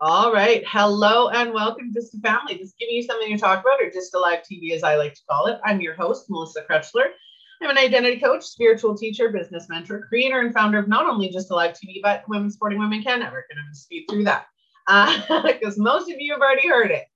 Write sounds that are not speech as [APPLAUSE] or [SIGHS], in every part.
All right. Hello and welcome to the family. Just giving you something to talk about, or GYSTTA live TV, as I like to call it. I'm your host, Melissa Krechler. I'm an identity coach, spiritual teacher, business mentor, creator, and founder of not only GYSTTA live TV, but Women Sporting Women Can Network. And I'm going to speed through that [LAUGHS] because uh, most of you have already heard it.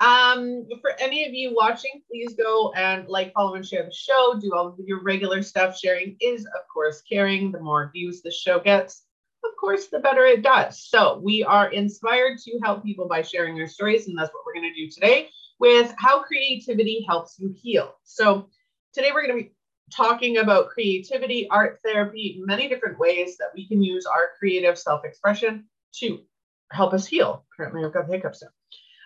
Um, for any of you watching, please go and like, follow, and share the show. Do all of your regular stuff. Sharing is, of course, caring. The more views the show gets, of course, the better it does. So we are inspired to help people by sharing our stories, and that's what we're going to do today with how creativity helps you heal. So today we're going to be talking about creativity, art therapy, many different ways that we can use our creative self-expression to help us heal. Currently, I've got the hiccups now.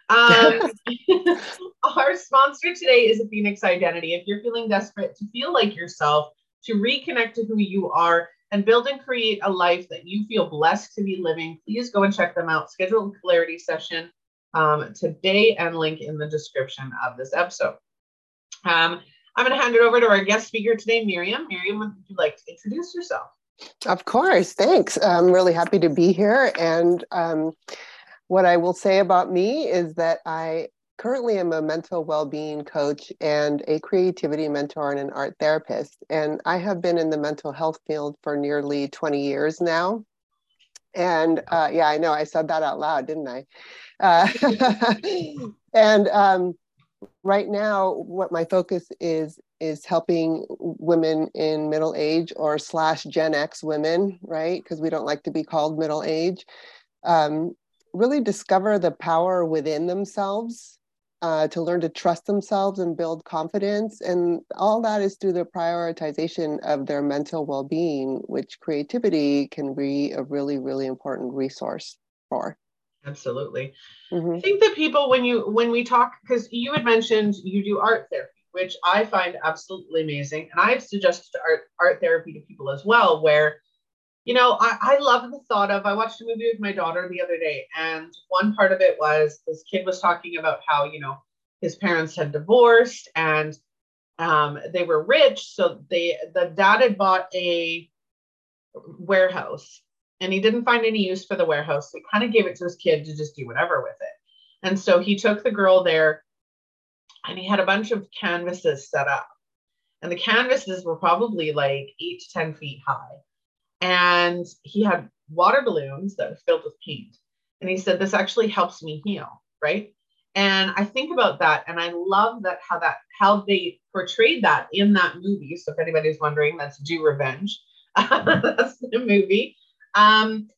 Um, [LAUGHS] our sponsor today is a Phoenix Identity. If you're feeling desperate to feel like yourself, to reconnect to who you are, and build and create a life that you feel blessed to be living, please go and check them out. Schedule a clarity session um, today and link in the description of this episode. Um, I'm going to hand it over to our guest speaker today, Myriam. Myriam, would you like to introduce yourself? Of course. Thanks. I'm really happy to be here. And um, what I will say about me is that I currently am a mental well-being coach and a creativity mentor and an art therapist and i have been in the mental health field for nearly 20 years now. And uh, yeah i know i said that out loud didn't i? Uh, [LAUGHS] and um, right now what my focus is is helping women in middle age or slash gen x women right? Because we don't like to be called middle age um, really discover the power within themselves uh, to learn to trust themselves and build confidence. And all that is through the prioritization of their mental well being, which creativity can be a really, really important resource for. Absolutely. Mm-hmm. I think that people, when you when we talk, because you had mentioned you do art therapy, which I find absolutely amazing, and I've suggested art art therapy to people as well, where you know, I, I love the thought of I watched a movie with my daughter the other day, and one part of it was this kid was talking about how, you know, his parents had divorced and um, they were rich. So they the dad had bought a warehouse and he didn't find any use for the warehouse. So he kind of gave it to his kid to just do whatever with it. And so he took the girl there and he had a bunch of canvases set up. And the canvases were probably like eight to 10 feet high and he had water balloons that were filled with paint. And he said, This actually helps me heal, right? And I think about that, and I love that how that how they portrayed that in that movie. So if anybody's wondering, that's Do Revenge. [LAUGHS] that's the movie. Um,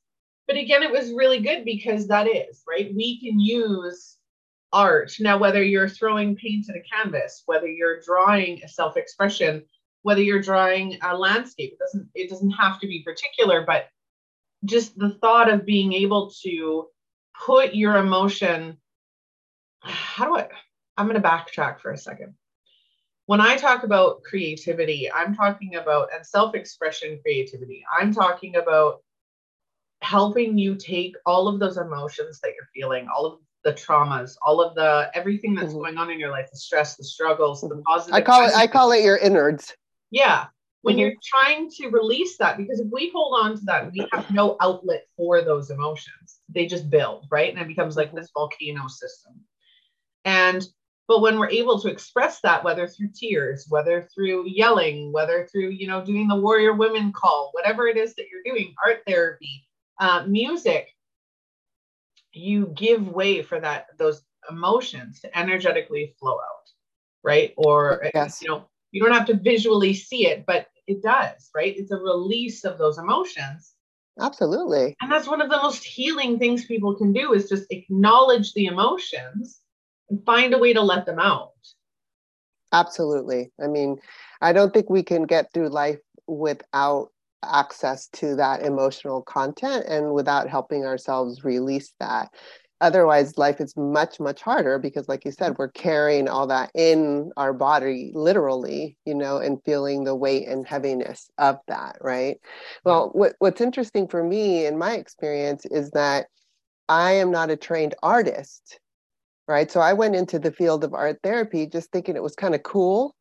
but again, it was really good because that is right. We can use art now, whether you're throwing paint at a canvas, whether you're drawing a self-expression whether you're drawing a landscape it doesn't it doesn't have to be particular but just the thought of being able to put your emotion how do i i'm going to backtrack for a second when i talk about creativity i'm talking about and self-expression creativity i'm talking about helping you take all of those emotions that you're feeling all of the traumas all of the everything that's mm-hmm. going on in your life the stress the struggles the positive i call it i call it your innards yeah. When mm-hmm. you're trying to release that, because if we hold on to that, we have no outlet for those emotions. They just build, right? And it becomes like this volcano system. And but when we're able to express that, whether through tears, whether through yelling, whether through, you know, doing the warrior women call, whatever it is that you're doing, art therapy, uh, music, you give way for that, those emotions to energetically flow out, right? Or, yes. you know, you don't have to visually see it, but it does, right? It's a release of those emotions. Absolutely. And that's one of the most healing things people can do is just acknowledge the emotions find a way to let them out. Absolutely. I mean, I don't think we can get through life without access to that emotional content and without helping ourselves release that otherwise life is much much harder because like you said we're carrying all that in our body literally you know and feeling the weight and heaviness of that right well what, what's interesting for me in my experience is that i am not a trained artist right so i went into the field of art therapy just thinking it was kind of cool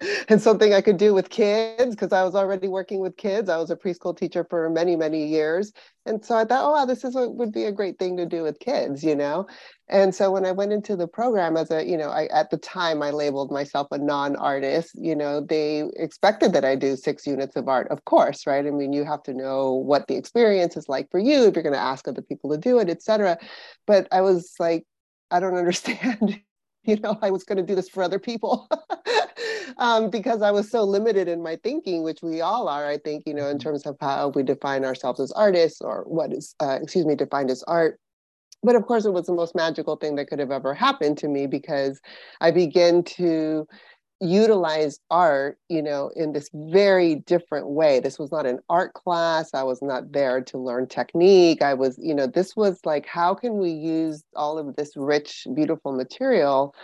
[LAUGHS] and something I could do with kids because I was already working with kids. I was a preschool teacher for many, many years. And so I thought, oh, wow, this is what would be a great thing to do with kids, you know? And so when I went into the program as a, you know, I, at the time I labeled myself a non-artist, you know, they expected that I do six units of art, of course, right? I mean, you have to know what the experience is like for you if you're going to ask other people to do it, et cetera. But I was like, I don't understand [LAUGHS] you know i was going to do this for other people [LAUGHS] um, because i was so limited in my thinking which we all are i think you know in mm-hmm. terms of how we define ourselves as artists or what is uh, excuse me defined as art but of course it was the most magical thing that could have ever happened to me because i began to utilize art you know in this very different way. This was not an art class. I was not there to learn technique. I was you know this was like how can we use all of this rich beautiful material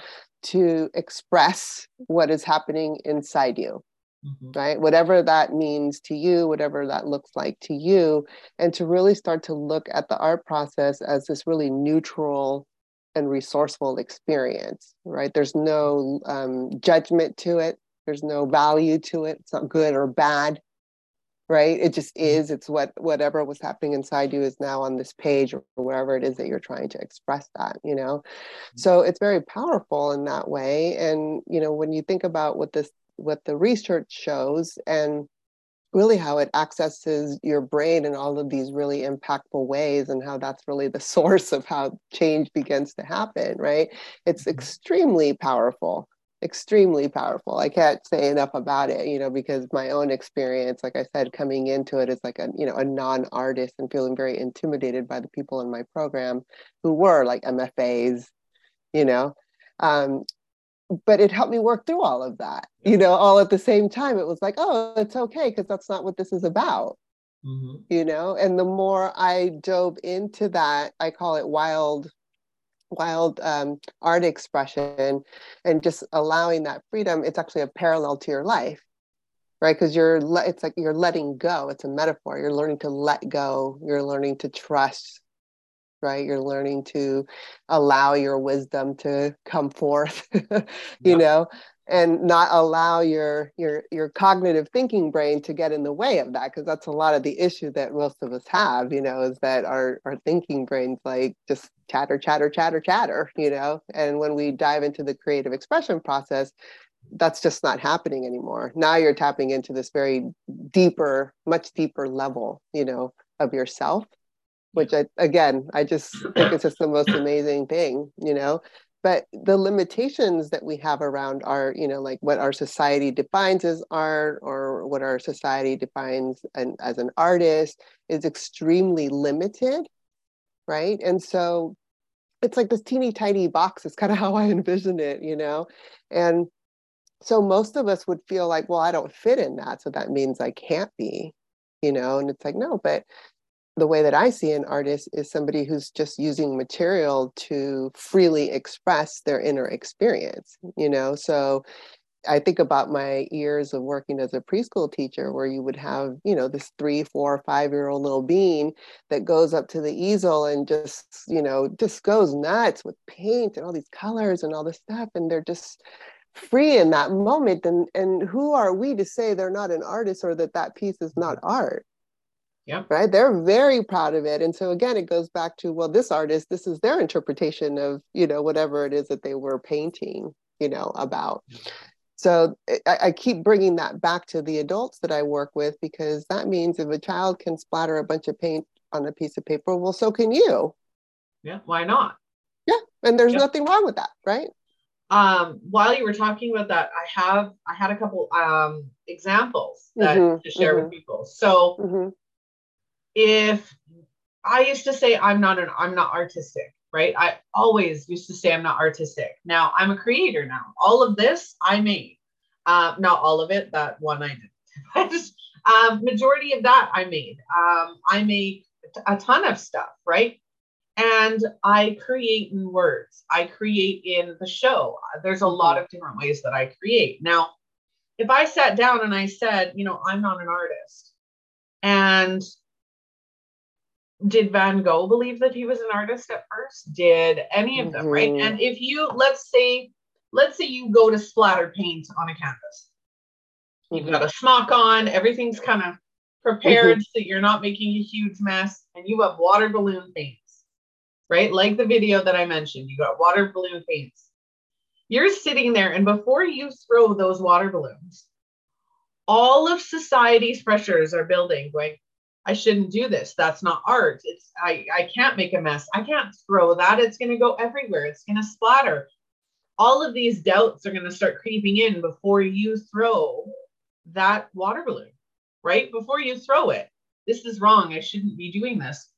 to express what is happening inside you mm-hmm. right? Whatever that means to you whatever that looks like to you and to really start to look at the art process as this really neutral and resourceful experience, right? There's no um, judgment to it. There's no value to it. It's not good or bad, right? It just mm-hmm. is. It's what whatever was happening inside you is now on this page or wherever it is that you're trying to express that, you know. Mm-hmm. So it's very powerful in that way. And you know, when you think about what this what the research shows and really how it accesses your brain in all of these really impactful ways and how that's really the [LAUGHS] source of how change begins to happen right? It's mm-hmm. extremely powerful extremely powerful. I can't say enough about it you know because my own experience like i said coming into it as like a you know a non-artist and feeling very intimidated by the people in my program who were like mfas you know? Um, but it helped me work through all of that you know all at the same time. It was like oh it's okay because that's not what this is about. Mm-hmm. you know and the more i dove into that i call it wild wild um, art expression and just allowing that freedom it's actually a parallel to your life right? Because you're le- it's like you're letting go. It's a metaphor. You're learning to let go. You're learning to trust right? You're learning to allow your wisdom to come forth [LAUGHS] you yep. know and not allow your your your cognitive thinking brain to get in the way of that because that's a lot of the issue that most of us have you know is that our our thinking brains like just chatter chatter chatter chatter you know? And when we dive into the creative expression process that's just not happening anymore. Now you're tapping into this very deeper much deeper level you know of yourself which I again I just think [LAUGHS] it's just the most amazing thing, you know. But the limitations that we have around our, you know, like what our society defines as art or what our society defines an, as an artist is extremely limited, right? And so it's like this teeny tiny box is kind of [LAUGHS] how I envision it, you know. And so most of us would feel like, well, I don't fit in that, so that means I can't be, you know. And it's like, no, but the way that I see an artist is somebody who's just using material to freely express their inner experience, you know? So I think about my years of working as a preschool teacher, where you would have, you know, this three, four, five year old little bean that goes up to the easel and just, you know, just goes nuts with paint and all these colors and all this stuff. And they're just free in that moment. And, and who are we to say they're not an artist or that that piece is not mm-hmm. art? Yeah. Right. They're very proud of it. And so again, it goes back to, well, this artist, this is their interpretation of, you know, whatever it is that they were painting, you know, about. So I, I, keep bringing that back to the adults that I work with because that means if a child can splatter a bunch of paint on a piece of paper, well, so can you. Yeah. Why not? Yeah. And there's nothing wrong with that. Right. Um, while you were talking about that, I have I had a couple um, examples that mm-hmm, to share mm-hmm. with people. So mm-hmm if I used to say I'm not an I'm not artistic, right? I always used to say I'm not artistic. Now I'm a creator now. All of this I made. Uh, not all of it, that one I did. [LAUGHS] Um, majority of that I made. Um, I make a ton of stuff, right? And I create in words. I create in the show. There's a lot of different ways that I create. Now, if I sat down and I said, you know, I'm not an artist, and did Van Gogh believe that he was an artist at first? Did any of them, mm-hmm. right? And if you let's say, let's say you go to splatter paint on a canvas, You've got a smock on, everything's kind of prepared mm-hmm. so you're not making a huge mess, and you have water balloon paints, right? Like the video that I mentioned, you got water balloon paints. You're sitting there, and before you throw those water balloons, all of society's pressures are building, going, I shouldn't do this. That's not art. It's I, I can't make a mess. I can't throw that. It's gonna go everywhere. It's gonna splatter. All of these doubts are gonna start creeping in before you throw that water balloon, right? Before you throw it. This is wrong. I shouldn't be doing this.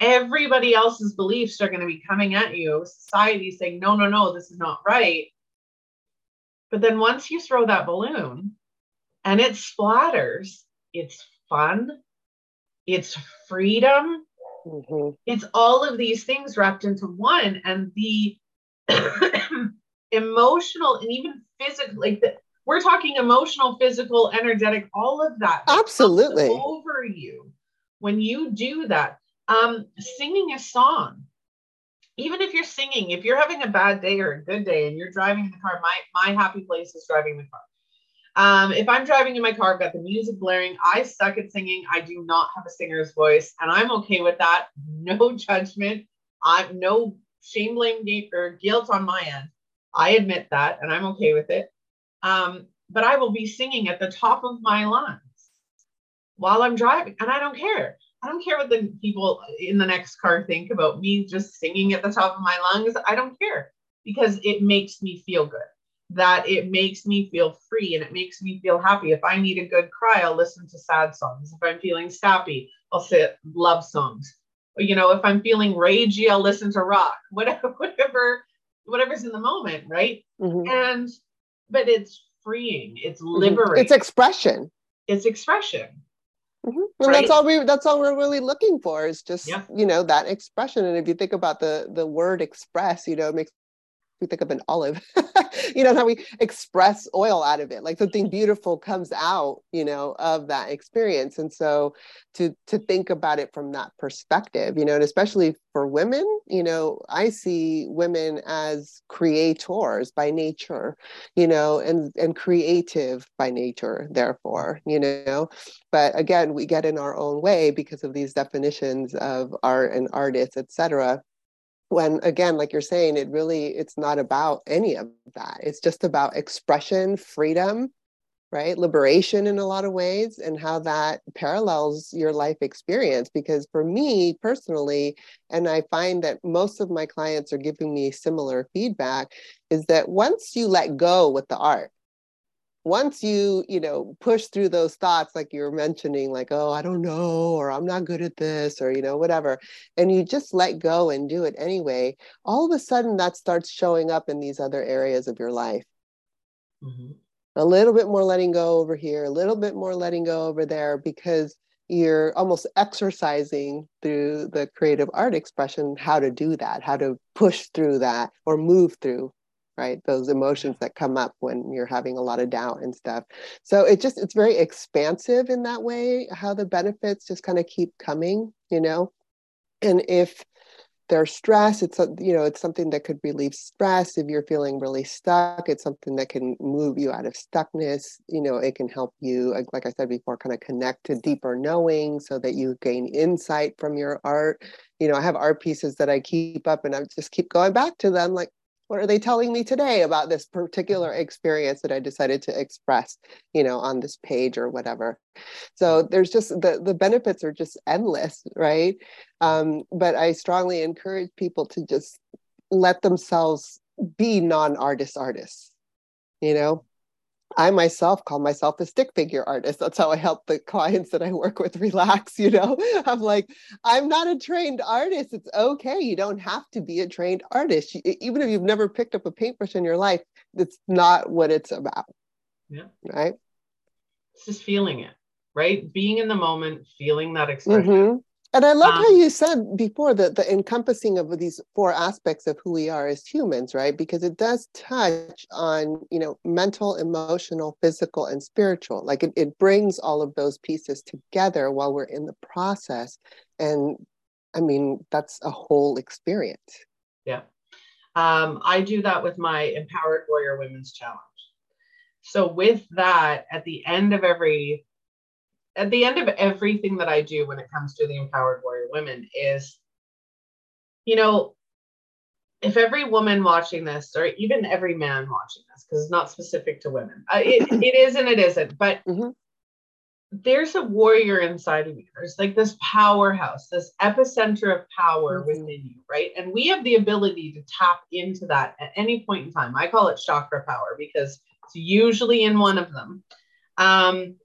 Everybody else's beliefs are going to be coming at you. Society saying, no, no, no, this is not right. But then once you throw that balloon and it splatters, it's fun, it's freedom, mm-hmm. it's all of these things wrapped into one. And the [COUGHS] emotional and even physical, like the, we're talking emotional, physical, energetic, all of that. Absolutely. Over you when you do that. Um, singing a song, even if you're singing, if you're having a bad day or a good day and you're driving in the car, my my happy place is driving the car. Um, if I'm driving in my car, I've got the music blaring. I suck at singing. I do not have a singer's voice, and I'm okay with that. [LAUGHS] No judgment. I'm no shame, blame, or guilt on my end. I admit that, and I'm okay with it. Um, but I will be singing at the top of my lungs while I'm driving, and I don't care. I don't care what the people in the next car think about me just singing at the top of my lungs. I don't care because it makes me feel good. That it makes me feel free and it makes me feel happy. If I need a good cry, I'll listen to sad songs. If I'm feeling sappy, I'll sit love songs. You know, if I'm feeling ragey, I'll listen to rock. [LAUGHS] Whatever, whatever, whatever's in the moment, right? Mm-hmm. And but it's freeing. It's mm-hmm. liberating. It's expression. It's expression. Mm-hmm. And right? that's all we that's all we're really looking for is just yeah. you know that expression. And if you think about the the word express, you know, it makes we think of an olive. [LAUGHS] You know how we express oil out of it like something beautiful comes out you know of that experience. And so to to think about it from that perspective you know and especially for women you know i see women as creators by nature you know and and creative by nature therefore you know. But again we get in our own way because of these definitions of art and artists etc when again like you're saying it really it's not about any of that. It's just about expression freedom right? Liberation in a lot of ways and how that parallels your life experience. Because for me personally and i find that most of my clients are giving me similar feedback is that once you let go with the art once you you know push through those thoughts like you were mentioning like oh i don't know or i'm not good at this or you know whatever and you just let go and do it anyway all of a sudden that starts showing up in these other areas of your life mm-hmm. a little bit more letting go over here a little bit more letting go over there because you're almost exercising through the creative art expression how to do that how to push through that or move through right? Those emotions that come up when you're having a lot of doubt and stuff. So it just it's very expansive in that way how the benefits just kind of keep coming you know? And if there's stress it's you know it's something that could relieve stress. If you're feeling really stuck it's something that can move you out of stuckness. You know it can help you like i said before kind of connect to deeper knowing so that you gain insight from your art. You know i have art pieces that i keep up and i just keep going back to them like what are they telling me today about this particular mm-hmm. experience that I decided to express, you know, on this page or whatever. So mm-hmm. there's just the the benefits are just endless, right? Mm-hmm. Um, but I strongly encourage people to just let themselves be non-artist artists, you know, I myself call myself a stick figure artist. That's how I help the clients that I work with relax. [LAUGHS] You know, I'm like, I'm not a trained artist. It's okay. You don't have to be a trained artist. Even if you've never picked up a paintbrush in your life, that's not what it's about. Yeah. Right. It's just feeling it, right? Being in the moment, feeling that expression. Mm-hmm. And I love um, how you said before that the encompassing of these four aspects of who we are as humans, right? Because it does touch on, you know, mental, emotional, physical, and spiritual. Like it, it brings all of those pieces together while we're in the process. And I mean, that's a whole experience. Yeah. Um, I do that with my Empowered Warrior Women's Challenge. So with that, at the end of every at the end of everything that I do when it comes to the empowered warrior women is, you know, if every woman watching this, or even every man watching this, because it's not specific to women, uh, it, [LAUGHS] it is and it isn't, but mm-hmm. there's a warrior inside of you. There's like this powerhouse, this epicenter of power mm-hmm. within you, right? And we have the ability to tap into that at any point in time. I call it chakra power because it's usually in one of them. Um,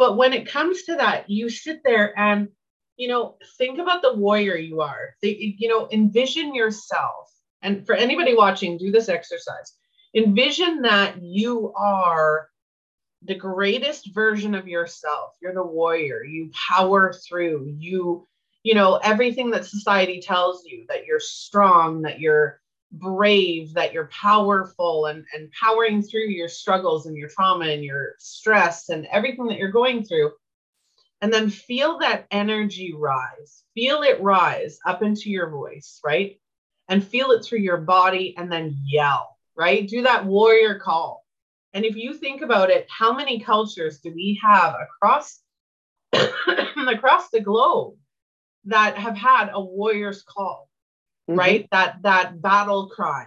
but when it comes to that, you sit there and you know, think about the warrior you are. You know, envision yourself. And for anybody watching, do this exercise. Envision that you are the greatest version of yourself. You're the warrior. You power through. You, you know, everything that society tells you that you're strong, that you're brave, that you're powerful, and, and powering through your struggles and your trauma and your stress and everything that you're going through and then feel that energy rise. Feel it rise up into your voice, right? And feel it through your body and then yell, right? Do that warrior call. And if you think about it, how many cultures do we have across [COUGHS] across the globe that have had a warrior's call, mm-hmm. right? That that battle cry,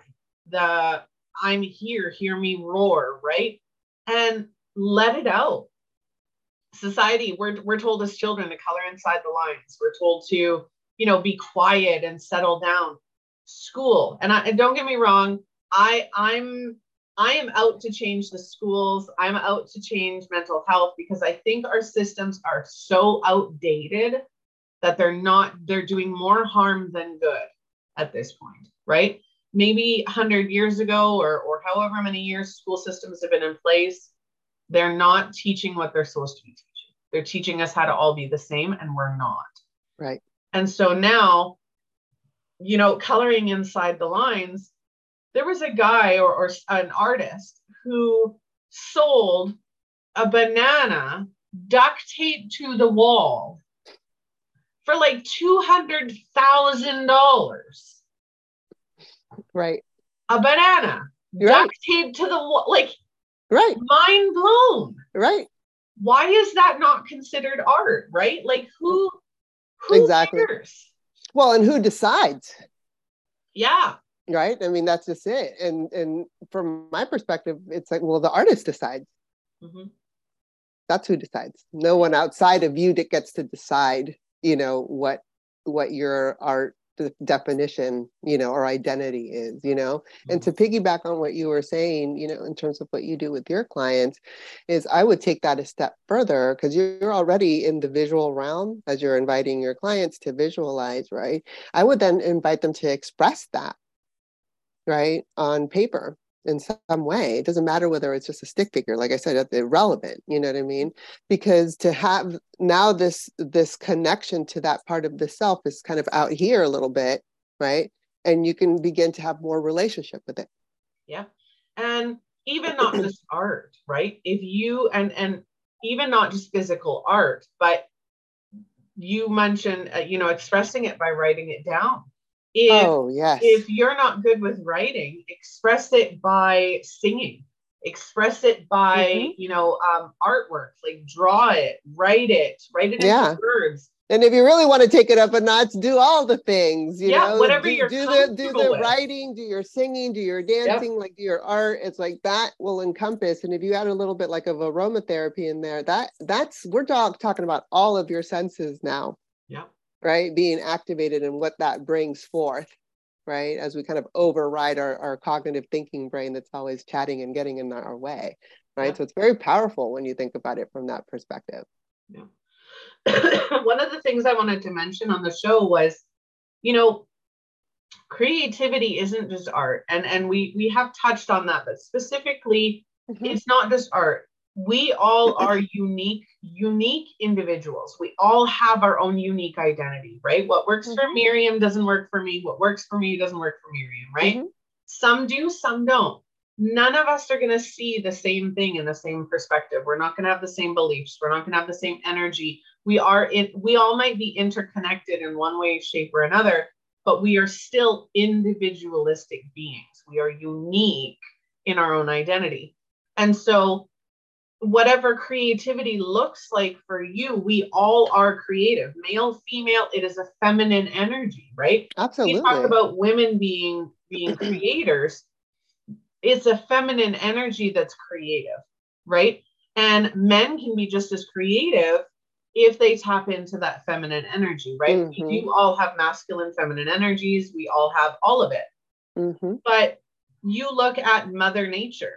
the I'm here, hear me roar, right? And let it out society we're, we're told as children to color inside the lines we're told to you know be quiet and settle down school and, I, and don't get me wrong i i'm i am out to change the schools i'm out to change mental health because i think our systems are so outdated that they're not they're doing more harm than good at this point right maybe 100 years ago or or however many years school systems have been in place they're not teaching what they're supposed to be teaching. They're teaching us how to all be the same, and we're not. Right. And so now, you know, coloring inside the lines, there was a guy or, or an artist who sold a banana duct tape to the wall for like $200,000. Right. A banana right. duct taped to the wall. Like Right. Mind blown. Right. Why is that not considered art? Right? Like who, who exactly. Cares? Well, and who decides? Yeah. Right. I mean, that's just it. And and from my perspective, it's like, well, the artist decides. Mm-hmm. That's who decides. No one outside of you that gets to decide, you know, what what your art the definition you know or identity is you know? Mm-hmm. and to piggyback on what you were saying you know in terms of what you do with your clients is i would take that a step further because you're already in the visual realm as you're inviting your clients to visualize right? I would then invite them to express that right on paper in some way. It doesn't matter whether it's just a stick figure, like I said, it's irrelevant. You know what I mean? Because to have now this this connection to that part of the self is kind of out here a little bit, right? And you can begin to have more relationship with it. Yeah, and even not just art, right? If you and and even not just physical art, but you mentioned, uh, you know, expressing it by writing it down if, oh, yes. If you're not good with writing, express it by singing. Express it by, mm-hmm. you know, um, artwork. Like draw it, write it, write it yeah. into words. And if you really want to take it up a notch, do all the things. You yeah, know? whatever do, you're do the do the with. writing, do your singing, do your dancing, yep. like do your art. It's like that will encompass. And if you add a little bit like of aromatherapy in there, that that's we're talk, talking about all of your senses now. Yeah right being activated and what that brings forth right as we kind of override our, our cognitive thinking brain that's always chatting and getting in our way right yeah. so it's very powerful when you think about it from that perspective yeah [COUGHS] one of the things i wanted to mention on the show was you know creativity isn't just art and and we we have touched on that but specifically mm-hmm. it's not just art we all are unique unique individuals. We all have our own unique identity right? What works mm-hmm. for Myriam doesn't work for me. What works for me doesn't work for Myriam right? Mm-hmm. some do some don't. None of us are going to see the same thing in the same perspective. We're not going to have the same beliefs. We're not going to have the same energy. We are in we all might be interconnected in one way shape or another but we are still individualistic beings. We are unique in our own identity. And so whatever creativity looks like for you, we all are creative. Male, female, it is a feminine energy, right? Absolutely. We talk about women being being [CLEARS THROAT] creators. It's a feminine energy that's creative, right? And men can be just as creative if they tap into that feminine energy, right? Mm-hmm. We do all have masculine, feminine energies. We all have all of it. Mm-hmm. But you look at Mother Nature,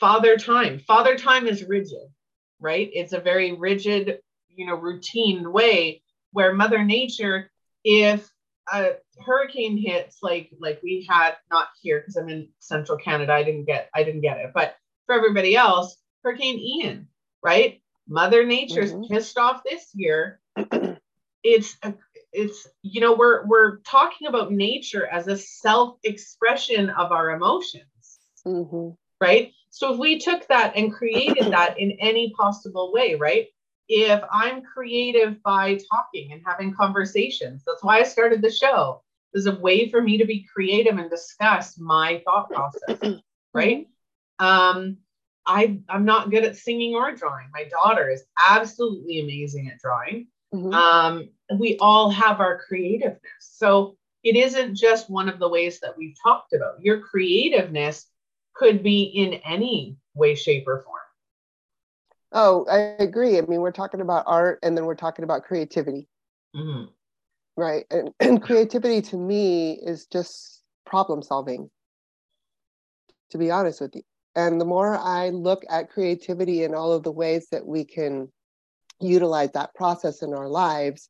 Father Time. Father Time is rigid, right? It's a very rigid, you know, routine way where Mother Nature, if a hurricane hits, like like we had not here because I'm in Central Canada, I didn't get I didn't get it, but for everybody else, Hurricane Ian, right? Mother Nature's mm-hmm. pissed off this year. [CLEARS THROAT] it's it's you know we're we're talking about nature as a self-expression of our emotions, mm-hmm. right? So if we took that and created [COUGHS] that in any possible way, right? If I'm creative by talking and having conversations, that's why I started the show. There's a way for me to be creative and discuss my thought process, [COUGHS] right? Mm-hmm. Um, I I'm not good at singing or drawing. My daughter is absolutely amazing at drawing. Mm-hmm. Um, we all have our creativeness. So it isn't just one of the ways that we've talked about. Your creativeness could be in any way, shape, or form. Oh, I agree. I mean, we're talking about art and then we're talking about creativity. Mm-hmm. Right. And, [CLEARS THROAT] and creativity to me is just problem solving, to be honest with you. And the more I look at creativity and all of the ways that we can utilize that process in our lives,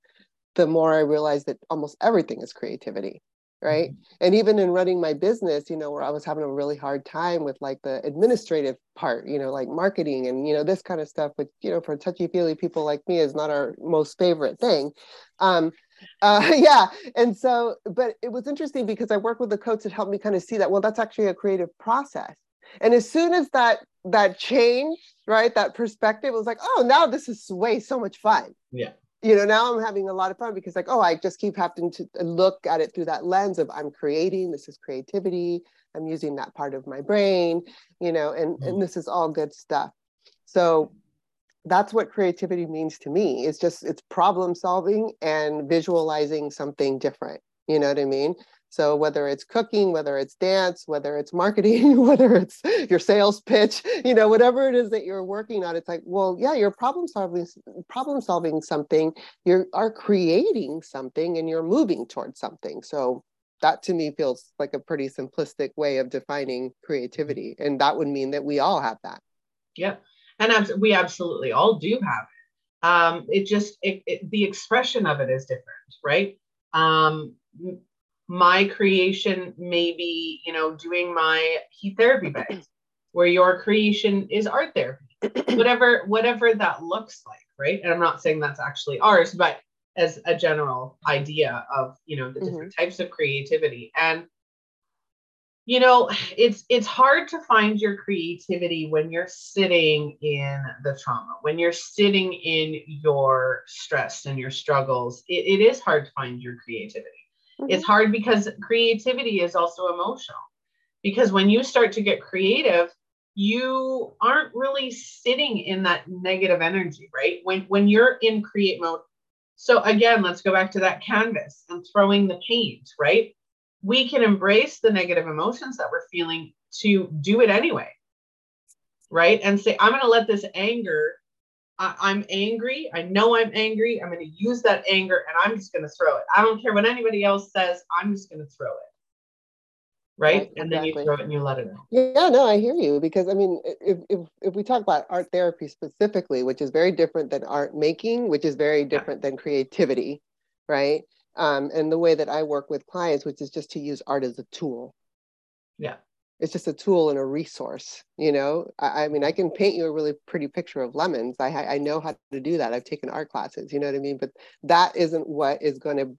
the more I realize that almost everything is creativity. Right. Mm-hmm. And even in running my business, you know, where I was having a really hard time with like the administrative part, you know, like marketing and, you know, this kind of stuff, which, you know, for touchy feely people like me is not our most favorite thing. Um, [LAUGHS] uh, yeah. And so, but it was interesting because I worked with the coach that helped me kind of see that, well, that's actually a creative process and as soon as that that changed right that perspective was like oh now this is way so much fun yeah you know now i'm having a lot of fun because like oh i just keep having to look at it through that lens of i'm creating this is creativity i'm using that part of my brain you know and mm-hmm. and this is all good stuff. So that's what creativity means to me. It's just it's problem solving and visualizing something different you know what i mean so whether it's cooking, whether it's dance, whether it's marketing, [LAUGHS] whether it's your sales pitch, you know, whatever it is that you're working on, it's like, well, yeah, you're problem solving problem solving something, you are creating something and you're moving towards something. So that to me feels like a pretty simplistic way of defining creativity. And that would mean that we all have that. Yep. And we absolutely all do have it. Um, it just, it, it, the expression of it is different, right? Um, my creation may be, you know, doing my heat therapy [CLEARS THROAT] bags, where your creation is art therapy, [CLEARS THROAT] whatever, whatever that looks like, right? And I'm not saying that's actually ours, but as a general idea of, you know, the different mm-hmm. types of creativity. And you know it's it's hard to find your creativity when you're sitting in the trauma when you're sitting in your stress and your struggles it, it is hard to find your creativity Mm-hmm. It's hard because creativity is also emotional. Because when you start to get creative, you aren't really sitting in that negative energy, right? When when you're in create mode. So again, let's go back to that canvas and throwing the paint, right? We can embrace the negative emotions that we're feeling to do it anyway. Right? And say, I'm going to let this anger I, am angry. I know I'm angry. I'm going to use that anger and I'm just going to throw it. I don't care what anybody else says. I'm just going to throw it. Right? right and exactly. then you throw it and you let it out. Yeah, no, I hear you because I mean, if, if, if we talk about art therapy specifically, which is very different than art making, which is very different yeah. than creativity, right? Um, and the way that I work with clients, which is just to use art as a tool. Yeah it's just a tool and a resource you know? I, I, mean i can paint you a really pretty picture of lemons. I i know how to do that. I've taken art classes you know what i mean? But that isn't what is going to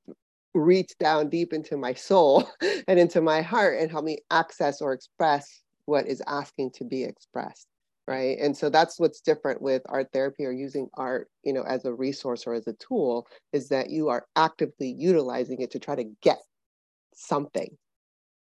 reach down deep into my soul [LAUGHS] and into my heart and help me access or express what is asking to be expressed right? And so that's what's different with art therapy or using art you know as a resource or as a tool is that you are actively utilizing it to try to get something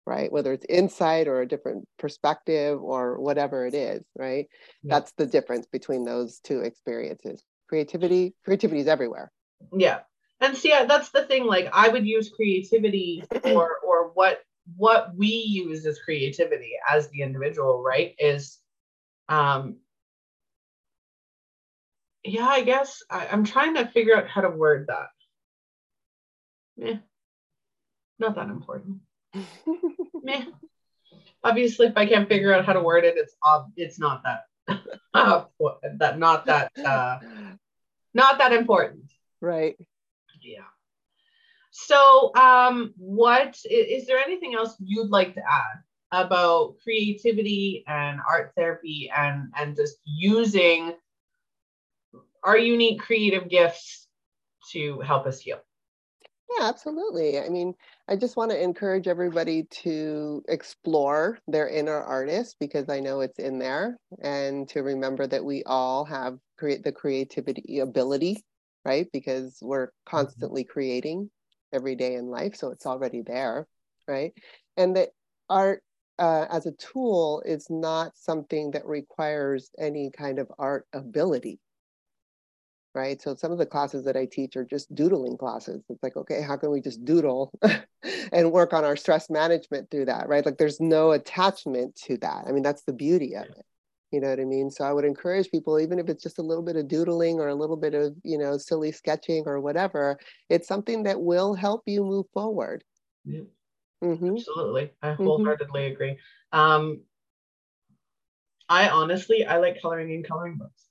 right? Whether it's insight or a different perspective or whatever it is, right? Yeah. That's the difference between those two experiences. Creativity, creativity is everywhere. Yeah. And see, that's the thing. Like I would use creativity [CLEARS THROAT] or or what what we use as creativity as the individual, right? Is um yeah, I guess I, am trying to figure out how to word that. Yeah, not that important. Meh. Obviously, if I can't figure out how to word it, it's ob- it's not that [LAUGHS] uh, that not that uh, not that important. Right. Yeah. So, um, what is there anything else you'd like to add about creativity and art therapy and and just using our unique creative gifts to help us heal? Yeah, absolutely. I mean, I just want to encourage everybody to explore their inner artist because I know it's in there and to remember that we all have create the creativity ability, right? Because we're mm-hmm. constantly creating every day in life, so it's already there, right? And that art uh, as a tool is not something that requires any kind of art ability right? So some of the classes that I teach are just doodling classes. It's like, okay, how can we just doodle [LAUGHS] and work on our stress management through that, right? Like there's no attachment to that. I mean, that's the beauty of it. You know what I mean? So I would encourage people, even if it's just a little bit of doodling or a little bit of, you know, silly sketching or whatever, it's something that will help you move forward. Yeah. Mm-hmm. Absolutely. I mm-hmm. wholeheartedly mm-hmm. agree. Um, I honestly, I like coloring in coloring books.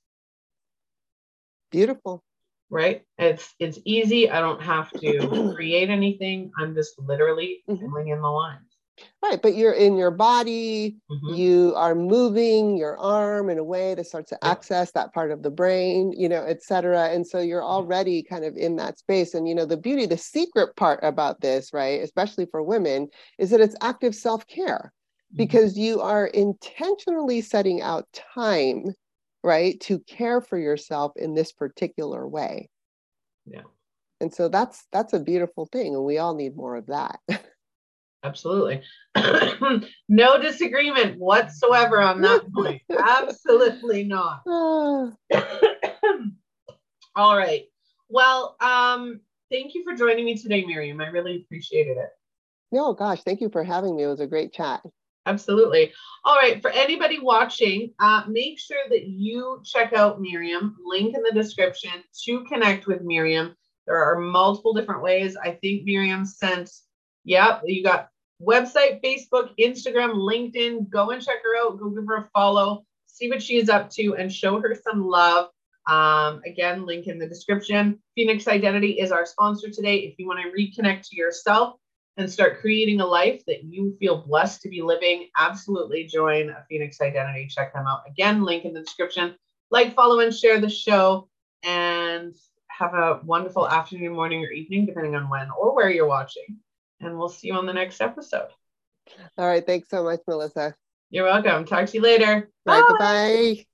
Beautiful. Right? It's it's easy. I don't have to [CLEARS THROAT] create anything. I'm just literally mm-hmm. filling in the lines. Right, but you're in your body, mm-hmm. you are moving your arm in a way that starts to yeah. access that part of the brain, you know, et cetera. And so you're already kind of in that space. And, you know, the beauty, the secret part about this, right, especially for women, is that it's active self care mm-hmm. because you are intentionally setting out time right to care for yourself in this particular way. Yeah. And so that's that's a beautiful thing and we all need more of that. [LAUGHS] Absolutely. [COUGHS] No disagreement whatsoever on that point. [LAUGHS] Absolutely not. [SIGHS] [COUGHS] All right. Well um thank you for joining me today Myriam. I really appreciated it. No gosh thank you for having me. It was a great chat Absolutely. All right. For anybody watching, uh, make sure that you check out Myriam. Link in the description to connect with Myriam. There are multiple different ways. I think Myriam sent, yep, you got website, Facebook, Instagram, LinkedIn. Go and check her out. Go give her a follow. See what she is up to and show her some love. Um, again, link in the description. Phoenix Identity is our sponsor today. If you want to reconnect to yourself, and start creating a life that you feel blessed to be living, absolutely join a Phoenix Identity. Check them out. Again, link in the description. Like, follow, and share the show. And have a wonderful afternoon, morning, or evening, depending on when or where you're watching. And we'll see you on the next episode. All right. Thanks so much, Melissa. You're welcome. Talk to you later. Bye. Bye.